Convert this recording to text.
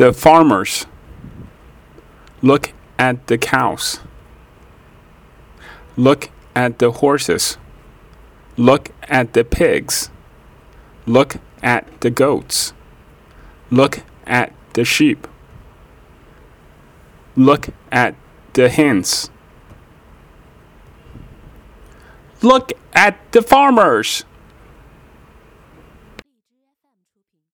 the farmers. Look at the cows. Look at the horses. Look at the pigs. Look at the goats. Look at the sheep. Look at the hens. Look at the farmers.